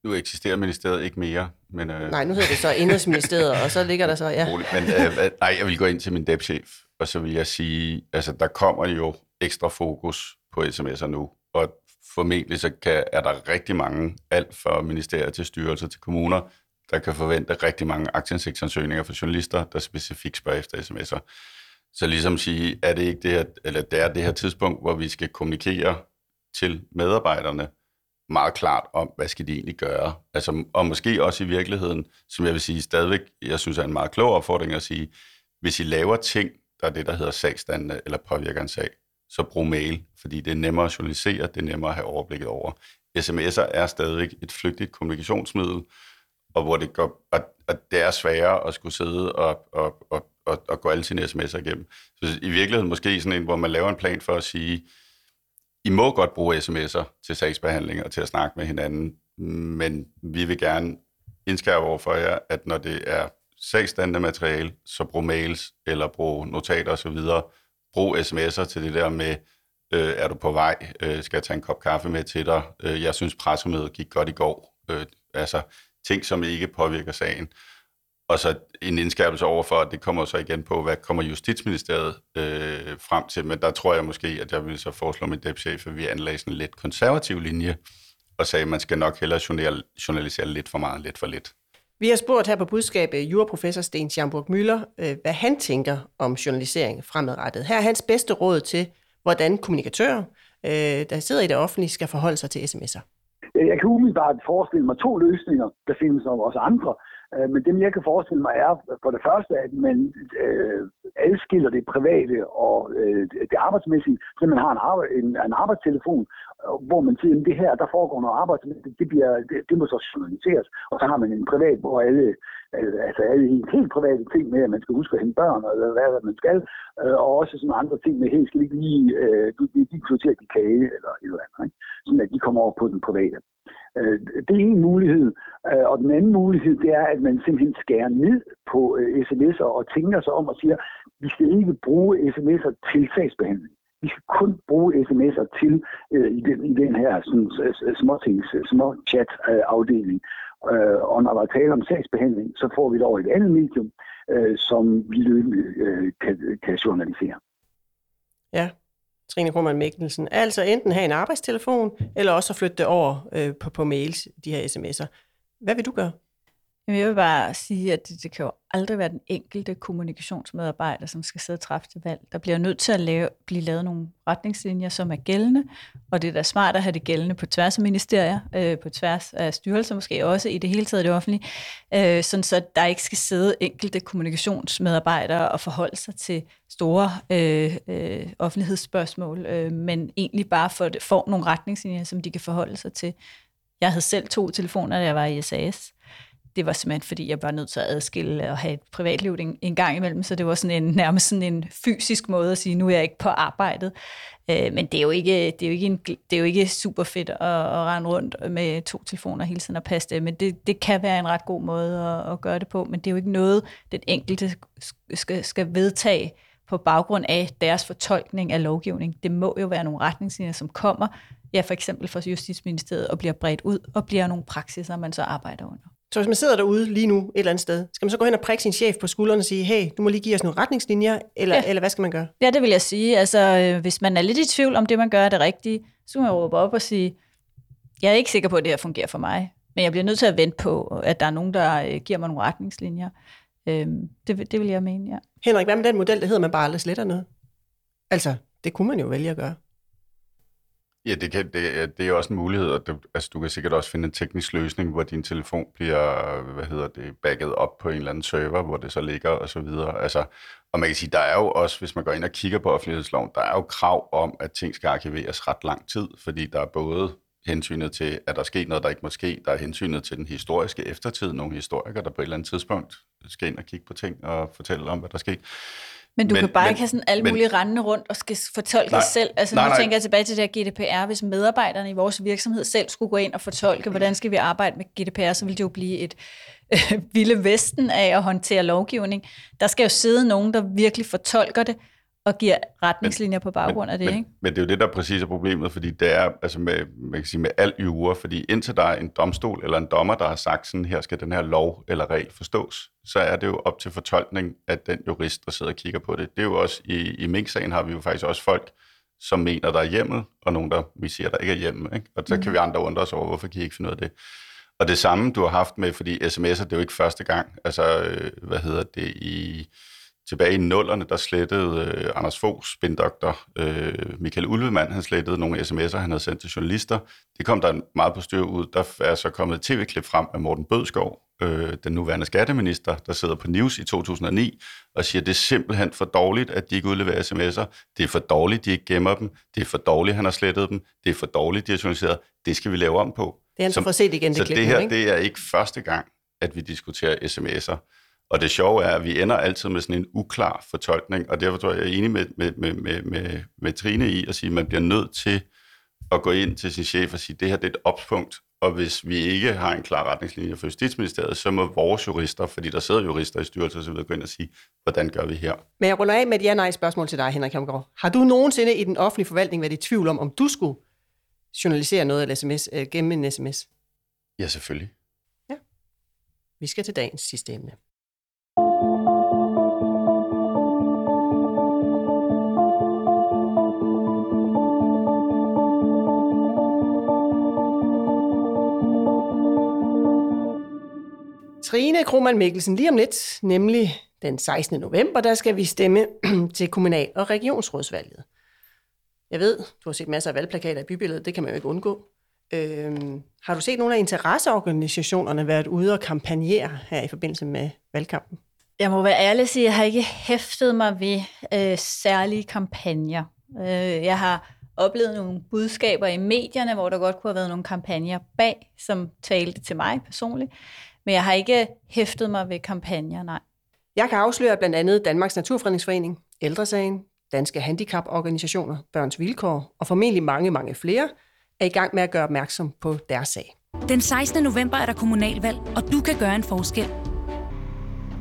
Nu eksisterer ministeriet ikke mere, men... Øh... Nej, nu hedder det så Indrigsministeriet, og så ligger der så, ja. Men øh, nej, jeg vil gå ind til min depchef, og så vil jeg sige, altså der kommer jo ekstra fokus på sms'er nu, og formentlig så kan, er der rigtig mange, alt fra ministerier til styrelser til kommuner, der kan forvente rigtig mange aktieindsigtsansøgninger fra journalister, der specifikt spørger efter sms'er. Så ligesom sige, er det ikke det her, eller det er det her tidspunkt, hvor vi skal kommunikere til medarbejderne meget klart om, hvad skal de egentlig gøre. Altså, og måske også i virkeligheden, som jeg vil sige stadigvæk, jeg synes er en meget klog opfordring at sige, hvis I laver ting, der er det, der hedder sagstandende eller påvirker en sag, så brug mail, fordi det er nemmere at journalisere, det er nemmere at have overblikket over. SMS'er er stadigvæk et flygtigt kommunikationsmiddel, og hvor det går, og, og det er sværere at skulle sidde og, og, og, og, og gå alle sine sms'er igennem. Så i virkeligheden måske sådan en, hvor man laver en plan for at sige, I må godt bruge sms'er til sagsbehandling og til at snakke med hinanden, men vi vil gerne indskærpe over for jer, at når det er sagsstandende materiale, så brug mails eller brug notater osv., brug sms'er til det der med, øh, er du på vej, øh, skal jeg tage en kop kaffe med til dig, øh, jeg synes pressemødet gik godt i går, øh, altså ting, som ikke påvirker sagen. Og så en indskærpelse overfor, at det kommer så igen på, hvad kommer Justitsministeriet øh, frem til, men der tror jeg måske, at jeg vil så foreslå min depchef, at vi anlagde sådan en lidt konservativ linje, og sagde, at man skal nok hellere journalisere lidt for meget, lidt for lidt. Vi har spurgt her på budskabet øh, juraprofessor Sten Schamburg Møller, øh, hvad han tænker om journalisering fremadrettet. Her er hans bedste råd til, hvordan kommunikatører, øh, der sidder i det offentlige, skal forholde sig til sms'er. Jeg kan umiddelbart forestille mig to løsninger. Der findes også andre. Men dem, jeg kan forestille mig, er for det første, at man øh, adskiller det private og øh, det arbejdsmæssige, så man har en, arbejde, en, en arbejdstelefon, hvor man siger, at det her, der foregår noget arbejde, det, det, bliver, det, det må så journaliseres. Og så har man en privat, hvor alle, altså alle helt private ting med, at man skal huske at hente børn, eller hvad man skal, øh, og også sådan andre ting med, hey, skal ikke lige, øh, du, de, de sorterer de kage, eller et eller andet, ikke? sådan at de kommer over på den private. Øh, det er en mulighed. Øh, og den anden mulighed, det er, at man simpelthen skærer ned på øh, sms'er og tænker sig om og siger, vi skal ikke bruge sms'er til sagsbehandling. Vi skal kun bruge sms'er til øh, i, den, i den her sådan, småtings, små chat-afdeling. Øh, øh, og når der er tale om sagsbehandling, så får vi det over et andet medium, som vi løbende kan, kan journalisere. Ja, Trine Krummernd Mikkelsen. Altså enten have en arbejdstelefon, eller også flytte det over øh, på, på mails, de her sms'er. Hvad vil du gøre? Jamen, jeg vil bare sige, at det, det kan jo aldrig være den enkelte kommunikationsmedarbejder, som skal sidde og træffe det valg. Der bliver nødt til at lave, blive lavet nogle retningslinjer, som er gældende, og det er da smart at have det gældende på tværs af ministerier, øh, på tværs af styrelser måske også, i det hele taget det offentlige, øh, sådan så der ikke skal sidde enkelte kommunikationsmedarbejdere og forholde sig til store øh, øh, offentlighedsspørgsmål, øh, men egentlig bare for, får nogle retningslinjer, som de kan forholde sig til. Jeg havde selv to telefoner, da jeg var i SAS, det var simpelthen, fordi jeg var nødt til at adskille og have et privatliv en, en gang imellem, så det var sådan en, nærmest sådan en fysisk måde at sige, nu er jeg ikke på arbejdet. Øh, men det er, jo ikke, det, er jo ikke en, det er jo ikke super fedt at, at rende rundt med to telefoner hele tiden og passe det, men det, det kan være en ret god måde at, at gøre det på, men det er jo ikke noget, den enkelte skal, skal vedtage på baggrund af deres fortolkning af lovgivning. Det må jo være nogle retningslinjer, som kommer ja, for eksempel fra Justitsministeriet, og bliver bredt ud, og bliver nogle praksiser, man så arbejder under. Så hvis man sidder derude lige nu et eller andet sted, skal man så gå hen og prikke sin chef på skulderen og sige, hey, du må lige give os nogle retningslinjer, eller, ja. eller hvad skal man gøre? Ja, det vil jeg sige. Altså, øh, hvis man er lidt i tvivl om det, man gør er det rigtige, så kan man råbe op og sige, jeg er ikke sikker på, at det her fungerer for mig, men jeg bliver nødt til at vente på, at der er nogen, der øh, giver mig nogle retningslinjer. Øhm, det, det vil jeg mene, ja. Henrik, hvad med den model, der hedder, man bare aldrig sletter noget? Altså, det kunne man jo vælge at gøre. Ja, det, kan, det, det er også en mulighed, og det, altså, du kan sikkert også finde en teknisk løsning, hvor din telefon bliver, hvad hedder det, backet op på en eller anden server, hvor det så ligger og så videre. Altså, og man kan sige, der er jo også, hvis man går ind og kigger på offentlighedsloven, der er jo krav om, at ting skal arkiveres ret lang tid, fordi der er både hensynet til, at der sker noget, der ikke må ske. Der er hensynet til den historiske eftertid. Nogle historikere, der på et eller andet tidspunkt skal ind og kigge på ting og fortælle om, hvad der skete. Men du men, kan bare men, ikke have sådan alle mulige men, rendende rundt og skal fortolke nej, selv. Altså nej, nu nej. tænker jeg tilbage til det her GDPR. Hvis medarbejderne i vores virksomhed selv skulle gå ind og fortolke, hvordan skal vi arbejde med GDPR, så ville det jo blive et øh, vilde vesten af at håndtere lovgivning. Der skal jo sidde nogen, der virkelig fortolker det, og giver retningslinjer men, på baggrund men, af det. Men, ikke? men det er jo det, der præcis er problemet, fordi det er altså med, man kan sige, med al jure, fordi indtil der er en domstol eller en dommer, der har sagt sådan, her skal den her lov eller regel forstås, så er det jo op til fortolkning af den jurist, der sidder og kigger på det. Det er jo også, i, i Mink-sagen har vi jo faktisk også folk, som mener, der er hjemme, og nogen, der vi siger, der ikke er hjemme. Ikke? Og så mm. kan vi andre undre os over, hvorfor kan I ikke finde ud af det? Og det samme, du har haft med, fordi sms'er, det er jo ikke første gang. Altså, øh, hvad hedder det, i tilbage i nullerne, der slettede øh, Anders Foghs spindoktor øh, Michael Ulvemann, han slettede nogle sms'er, han havde sendt til journalister. Det kom der meget på styr ud. Der er så kommet et tv-klip frem af Morten Bødskov, øh, den nuværende skatteminister, der sidder på News i 2009 og siger, at det er simpelthen for dårligt, at de ikke udleverer sms'er. Det er for dårligt, de ikke gemmer dem. Det er for dårligt, han har slettet dem. Det er for dårligt, de har journaliseret. Det skal vi lave om på. Det er han så for set igen, det Så klip det her, ikke? det er ikke første gang, at vi diskuterer sms'er. Og det sjove er, at vi ender altid med sådan en uklar fortolkning, og derfor tror jeg, jeg er enig med, med, med, med, med, med Trine i at sige, at man bliver nødt til at gå ind til sin chef og sige, at det her det er et opspunkt, og hvis vi ikke har en klar retningslinje for Justitsministeriet, så må vores jurister, fordi der sidder jurister i styrelser osv., gå ind og sige, hvordan gør vi her? Men jeg ruller af med et ja-nej-spørgsmål til dig, Henrik Hamgaard. Har du nogensinde i den offentlige forvaltning været i tvivl om, om du skulle journalisere noget eller sms, øh, gennem en sms? Ja, selvfølgelig. Vi skal til dagens sidste emne. Trine Krohmann Mikkelsen lige om lidt, nemlig den 16. november, der skal vi stemme til kommunal- og regionsrådsvalget. Jeg ved, du har set masser af valgplakater i bybilledet, det kan man jo ikke undgå. Øhm, har du set nogle af interesseorganisationerne været ude og kampagnere her i forbindelse med valgkampen? Jeg må være ærlig og sige, at jeg har ikke hæftet mig ved øh, særlige kampagner. Øh, jeg har oplevet nogle budskaber i medierne, hvor der godt kunne have været nogle kampagner bag, som talte til mig personligt. Men jeg har ikke hæftet mig ved kampagner, nej. Jeg kan afsløre blandt andet Danmarks Naturfredningsforening, Ældresagen, Danske Handicaporganisationer, Børns Vilkår og formentlig mange, mange flere er i gang med at gøre opmærksom på deres sag. Den 16. november er der kommunalvalg, og du kan gøre en forskel.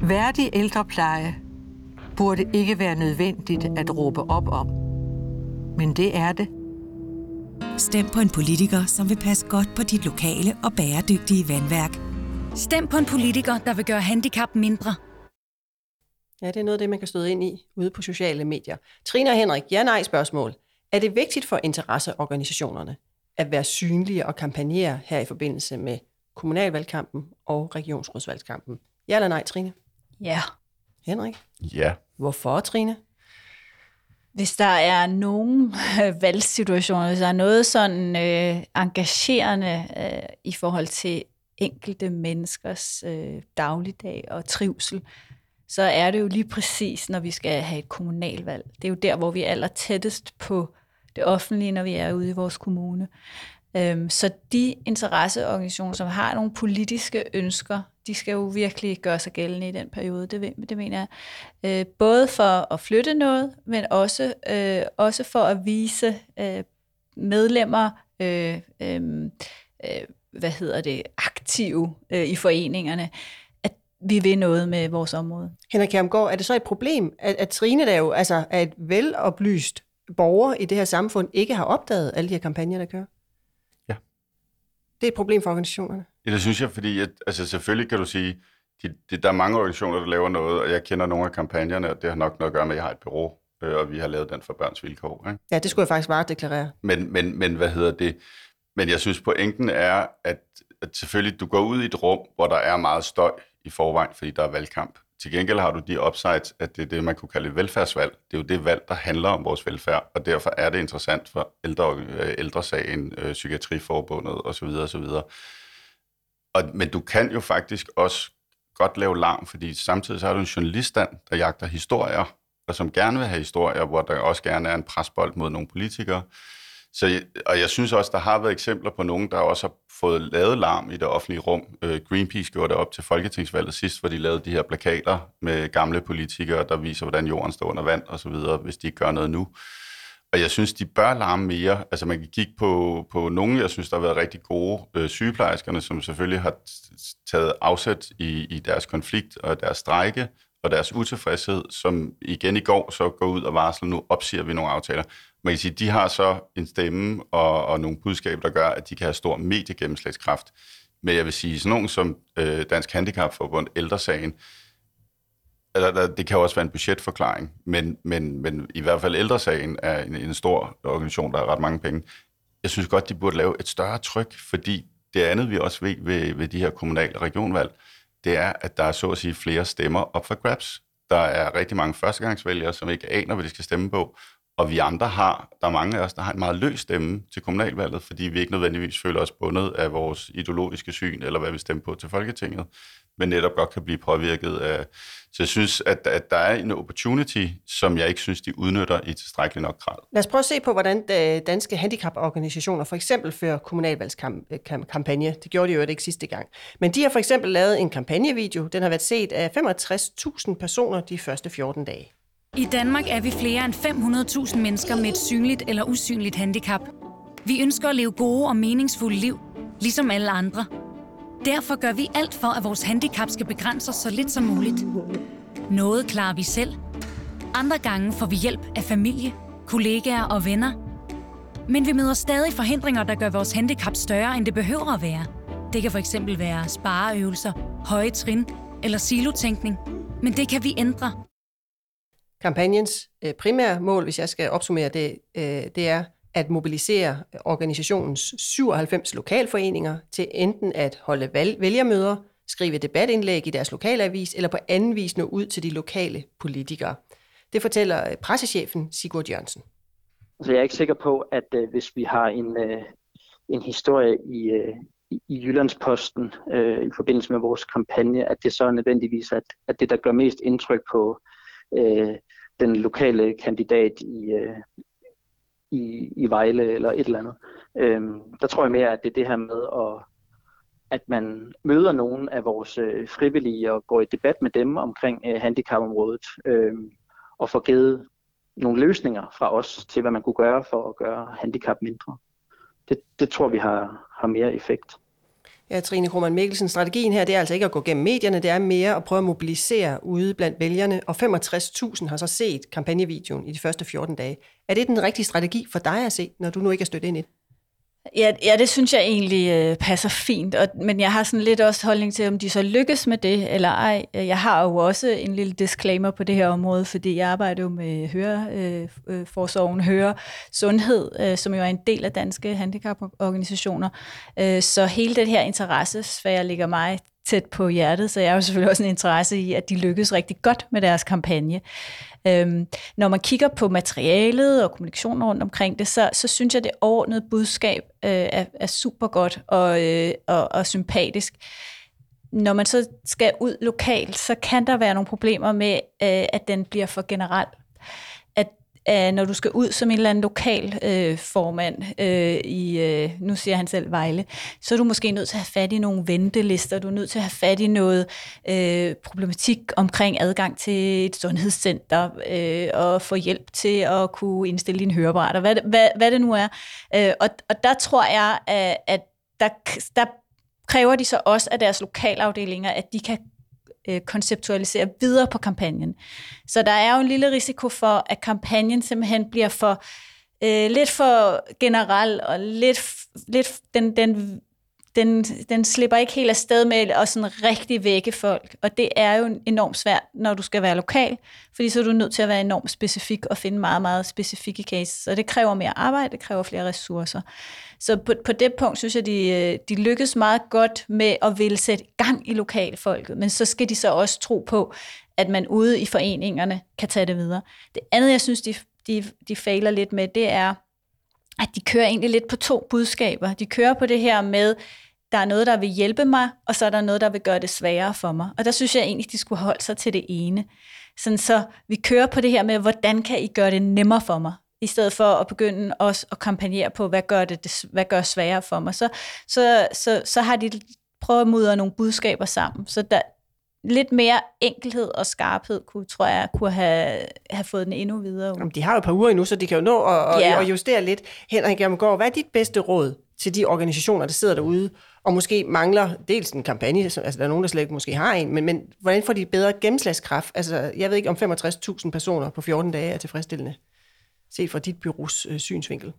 Værdig ældrepleje burde ikke være nødvendigt at råbe op om. Men det er det. Stem på en politiker, som vil passe godt på dit lokale og bæredygtige vandværk. Stem på en politiker, der vil gøre handicap mindre. Ja, det er noget af det, man kan støde ind i ude på sociale medier. Trine og Henrik, ja-nej spørgsmål. Er det vigtigt for interesseorganisationerne at være synlige og kampagnere her i forbindelse med kommunalvalgkampen og regionsrådsvalgkampen? Ja eller nej, Trine? Ja. Henrik? Ja. Hvorfor, Trine? Hvis der er nogen øh, valgsituationer, hvis der er noget sådan øh, engagerende øh, i forhold til enkelte menneskers øh, dagligdag og trivsel, så er det jo lige præcis, når vi skal have et kommunalvalg. Det er jo der, hvor vi er aller tættest på det offentlige, når vi er ude i vores kommune. Øhm, så de interesseorganisationer, som har nogle politiske ønsker, de skal jo virkelig gøre sig gældende i den periode, det, det mener jeg. Øh, både for at flytte noget, men også, øh, også for at vise øh, medlemmer, øh, øhm, øh, hvad hedder det, aktive øh, i foreningerne, at vi vil noget med vores område. Henrik Kjermgaard, er det så et problem, at, at Trine, der jo altså er et veloplyst borger i det her samfund, ikke har opdaget alle de her kampagner, der kører? det er et problem for organisationerne? Ja, det synes jeg, fordi at, altså selvfølgelig kan du sige, de, de, der er mange organisationer, der laver noget, og jeg kender nogle af kampagnerne, og det har nok noget at gøre med, at jeg har et bureau, øh, og vi har lavet den for børns vilkår. Ikke? Ja, det skulle jeg faktisk bare deklarere. Men, men, men hvad hedder det? Men jeg synes, pointen er, at, at selvfølgelig du går ud i et rum, hvor der er meget støj i forvejen, fordi der er valgkamp. Til gengæld har du de upsides, at det er det, man kunne kalde et velfærdsvalg. Det er jo det valg, der handler om vores velfærd, og derfor er det interessant for ældre, øh, ældresagen, øh, Psykiatriforbundet osv. osv. Og, men du kan jo faktisk også godt lave larm, fordi samtidig så har du en journaliststand, der jagter historier, og som gerne vil have historier, hvor der også gerne er en presbold mod nogle politikere. Så, og jeg synes også, der har været eksempler på nogen, der også har fået lavet larm i det offentlige rum. Øh, Greenpeace gjorde det op til folketingsvalget sidst, hvor de lavede de her plakater med gamle politikere, der viser, hvordan jorden står under vand osv., hvis de ikke gør noget nu. Og jeg synes, de bør larme mere. Altså man kan kigge på, på nogle, jeg synes, der har været rigtig gode øh, sygeplejerskerne, som selvfølgelig har taget afsæt i, i deres konflikt og deres strejke og deres utilfredshed, som igen i går så går ud og varsler, nu opsiger vi nogle aftaler. Man kan sige, de har så en stemme og, og nogle budskaber, der gør, at de kan have stor mediegennemslagskraft. Men jeg vil sige, sådan nogen som øh, Dansk Handicapforbund, Ældresagen, eller, det kan også være en budgetforklaring, men, men, men i hvert fald ældresagen er en, en stor organisation, der har ret mange penge. Jeg synes godt, de burde lave et større tryk, fordi det andet, vi også ved ved, ved de her kommunale regionvalg, det er, at der er så at sige flere stemmer op for grabs. Der er rigtig mange førstegangsvælgere, som ikke aner, hvad de skal stemme på, og vi andre har, der er mange af os, der har en meget løs stemme til kommunalvalget, fordi vi ikke nødvendigvis føler os bundet af vores ideologiske syn, eller hvad vi stemmer på til Folketinget, men netop godt kan blive påvirket af... Så jeg synes, at, at der er en opportunity, som jeg ikke synes, de udnytter i tilstrækkelig nok grad. Lad os prøve at se på, hvordan danske handicaporganisationer for eksempel fører kommunalvalgskampagne. Det gjorde de jo ikke sidste gang. Men de har for eksempel lavet en kampagnevideo. Den har været set af 65.000 personer de første 14 dage. I Danmark er vi flere end 500.000 mennesker med et synligt eller usynligt handicap. Vi ønsker at leve gode og meningsfulde liv, ligesom alle andre. Derfor gør vi alt for, at vores handicap skal begrænses så lidt som muligt. Noget klarer vi selv. Andre gange får vi hjælp af familie, kollegaer og venner. Men vi møder stadig forhindringer, der gør vores handicap større, end det behøver at være. Det kan for eksempel være spareøvelser, høje trin eller silotænkning. Men det kan vi ændre Kampagnens øh, primære mål, hvis jeg skal opsummere det, øh, det er at mobilisere organisationens 97 lokalforeninger til enten at holde vælgermøder, skrive debatindlæg i deres lokalavis eller på anden vis nå ud til de lokale politikere. Det fortæller øh, pressechefen Sigurd Jørgensen. Så jeg er ikke sikker på, at øh, hvis vi har en, øh, en historie i, i Jyllandsposten uh, i forbindelse med vores kampagne, at det så er nødvendigvis at, at det, der gør mest indtryk på øh, den lokale kandidat i, øh, i, i Vejle eller et eller andet. Øhm, der tror jeg mere, at det er det her med, at, at man møder nogle af vores øh, frivillige og går i debat med dem omkring øh, handicapområdet øh, og får givet nogle løsninger fra os til, hvad man kunne gøre for at gøre handicap mindre. Det, det tror vi har, har mere effekt. Ja, Trine Krohmann Mikkelsen, strategien her det er altså ikke at gå gennem medierne, det er mere at prøve at mobilisere ude blandt vælgerne, og 65.000 har så set kampagnevideoen i de første 14 dage. Er det den rigtige strategi for dig at se, når du nu ikke er stødt ind i det? Ja, ja, det synes jeg egentlig øh, passer fint, og, men jeg har sådan lidt også holdning til, om de så lykkes med det eller ej. Øh, jeg har jo også en lille disclaimer på det her område, fordi jeg arbejder jo med høreforsorgen, øh, øh høre sundhed, øh, som jo er en del af danske handicaporganisationer. Øh, så hele det her interessesfære ligger mig tæt på hjertet, så jeg har jo selvfølgelig også en interesse i, at de lykkes rigtig godt med deres kampagne. Øhm, når man kigger på materialet og kommunikationen rundt omkring det, så, så synes jeg, det overordnede budskab øh, er, er super godt og, øh, og, og sympatisk. Når man så skal ud lokalt, så kan der være nogle problemer med, øh, at den bliver for generel at når du skal ud som en eller anden lokal øh, formand øh, i, øh, nu siger han selv Vejle, så er du måske nødt til at have fat i nogle ventelister, du er nødt til at have fat i noget øh, problematik omkring adgang til et sundhedscenter øh, og få hjælp til at kunne indstille din høreapparat, og hvad, hvad, hvad det nu er. Øh, og, og der tror jeg, at, at der, der kræver de så også af deres lokalafdelinger, at de kan øh, konceptualisere videre på kampagnen. Så der er jo en lille risiko for, at kampagnen simpelthen bliver for øh, lidt for generel og lidt, lidt den, den den, den slipper ikke helt afsted med at sådan rigtig vække folk. Og det er jo enormt svært, når du skal være lokal, fordi så er du nødt til at være enormt specifik og finde meget, meget specifikke cases. Og det kræver mere arbejde, det kræver flere ressourcer. Så på, på det punkt synes jeg, de, øh, de lykkes meget godt med at ville sætte gang i lokalfolket, men så skal de så også tro på, at man ude i foreningerne kan tage det videre. Det andet, jeg synes, de, de, de fejler lidt med, det er, at de kører egentlig lidt på to budskaber. De kører på det her med, der er noget, der vil hjælpe mig, og så er der noget, der vil gøre det sværere for mig. Og der synes jeg egentlig, de skulle holde sig til det ene. Sådan så vi kører på det her med, hvordan kan I gøre det nemmere for mig? i stedet for at begynde også at kampagnere på, hvad gør det, hvad gør sværere for mig. Så, så, så, så har de prøvet at mudre nogle budskaber sammen. Så der, lidt mere enkelhed og skarphed, kunne, tror jeg, kunne have, have fået den endnu videre. Jamen, de har jo et par uger endnu, så de kan jo nå at, ja. at justere lidt. Henrik Jammergaard, hvad er dit bedste råd til de organisationer, der sidder derude, og måske mangler dels en kampagne, altså der er nogen, der slet ikke måske har en, men, men hvordan får de bedre gennemslagskraft? Altså, jeg ved ikke, om 65.000 personer på 14 dage er tilfredsstillende, set fra dit byrås øh, synsvinkel.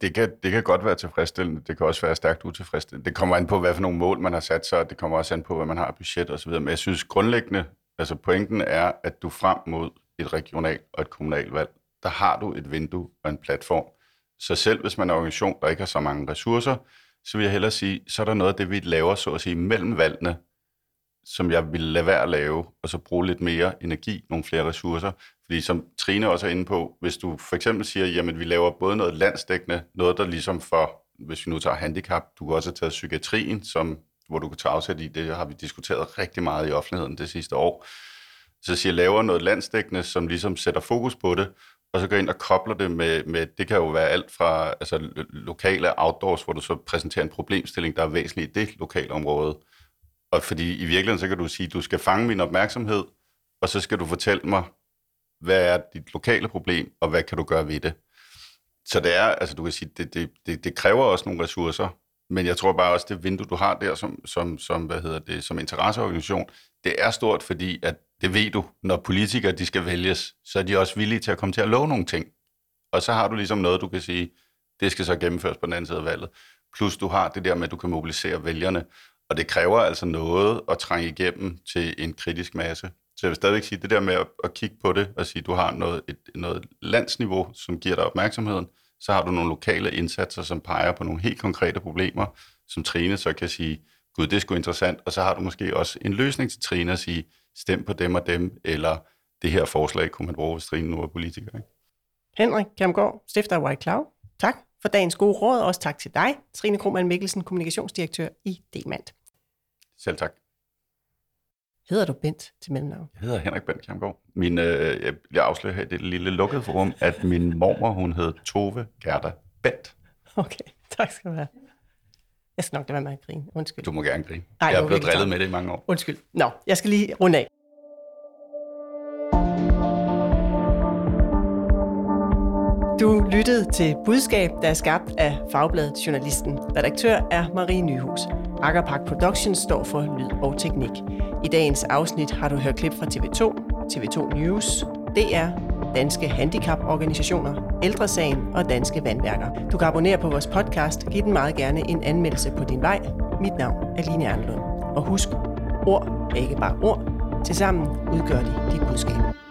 Det kan, det kan godt være tilfredsstillende, det kan også være stærkt utilfredsstillende. Det kommer an på, hvad for nogle mål man har sat sig, og det kommer også an på, hvad man har budget osv. Men jeg synes grundlæggende, altså pointen er, at du frem mod et regional og et kommunalt valg, der har du et vindue og en platform. Så selv hvis man er en organisation, der ikke har så mange ressourcer, så vil jeg hellere sige, så er der noget af det, vi laver, så at sige, mellem valgene, som jeg vil lade være at lave, og så bruge lidt mere energi, nogle flere ressourcer. Fordi som Trine også er inde på, hvis du for eksempel siger, jamen vi laver både noget landsdækkende, noget der ligesom for, hvis vi nu tager handicap, du kan også have taget psykiatrien, som, hvor du kan tage afsæt i, det har vi diskuteret rigtig meget i offentligheden det sidste år. Så siger, laver noget landsdækkende, som ligesom sætter fokus på det, og så går ind og kobler det med, med, det kan jo være alt fra altså, lokale outdoors, hvor du så præsenterer en problemstilling, der er væsentlig i det lokale område. Og fordi i virkeligheden, så kan du sige, du skal fange min opmærksomhed, og så skal du fortælle mig, hvad er dit lokale problem, og hvad kan du gøre ved det? Så det er, altså du kan sige, det, det, det, det kræver også nogle ressourcer, men jeg tror bare også, det vindue, du har der som, som, som, hvad hedder det, som interesseorganisation, det er stort, fordi at det ved du, når politikere de skal vælges, så er de også villige til at komme til at love nogle ting. Og så har du ligesom noget, du kan sige, det skal så gennemføres på den anden side af valget. Plus du har det der med, at du kan mobilisere vælgerne. Og det kræver altså noget at trænge igennem til en kritisk masse. Så jeg vil stadigvæk sige, det der med at, at kigge på det og sige, at du har noget, et, noget landsniveau, som giver dig opmærksomheden, så har du nogle lokale indsatser, som peger på nogle helt konkrete problemer, som Trine så kan sige, gud, det er sgu interessant, og så har du måske også en løsning til Trine at sige, stem på dem og dem, eller det her forslag kunne man bruge, hvis Trine nu er politiker. Ikke? Henrik Kjermgaard, stifter af White Cloud. Tak for dagens gode råd, og også tak til dig, Trine Krohmann Mikkelsen, kommunikationsdirektør i Demand. Selv tak. Hedder du Bent til mellemnavn? Jeg hedder Henrik Bent Kjermgaard. Min, øh, jeg afslører her i det lille lukkede forum, at min mormor, hun hed Tove Gerda Bent. Okay, tak skal du have. Jeg skal nok lade være med at grine. Undskyld. Du må gerne grine. Ej, jeg er blevet drillet med det i mange år. Undskyld. Nå, jeg skal lige runde af. Du lyttede til Budskab, der er skabt af Fagbladet Journalisten. Redaktør er Marie Nyhus. Akkerpark Productions står for lyd og teknik. I dagens afsnit har du hørt klip fra TV2, TV2 News, DR, Danske Handicaporganisationer, Ældresagen og Danske Vandværker. Du kan abonnere på vores podcast. Giv den meget gerne en anmeldelse på din vej. Mit navn er Line Ernlund. Og husk, ord er ikke bare ord. Tilsammen udgør de dit budskab.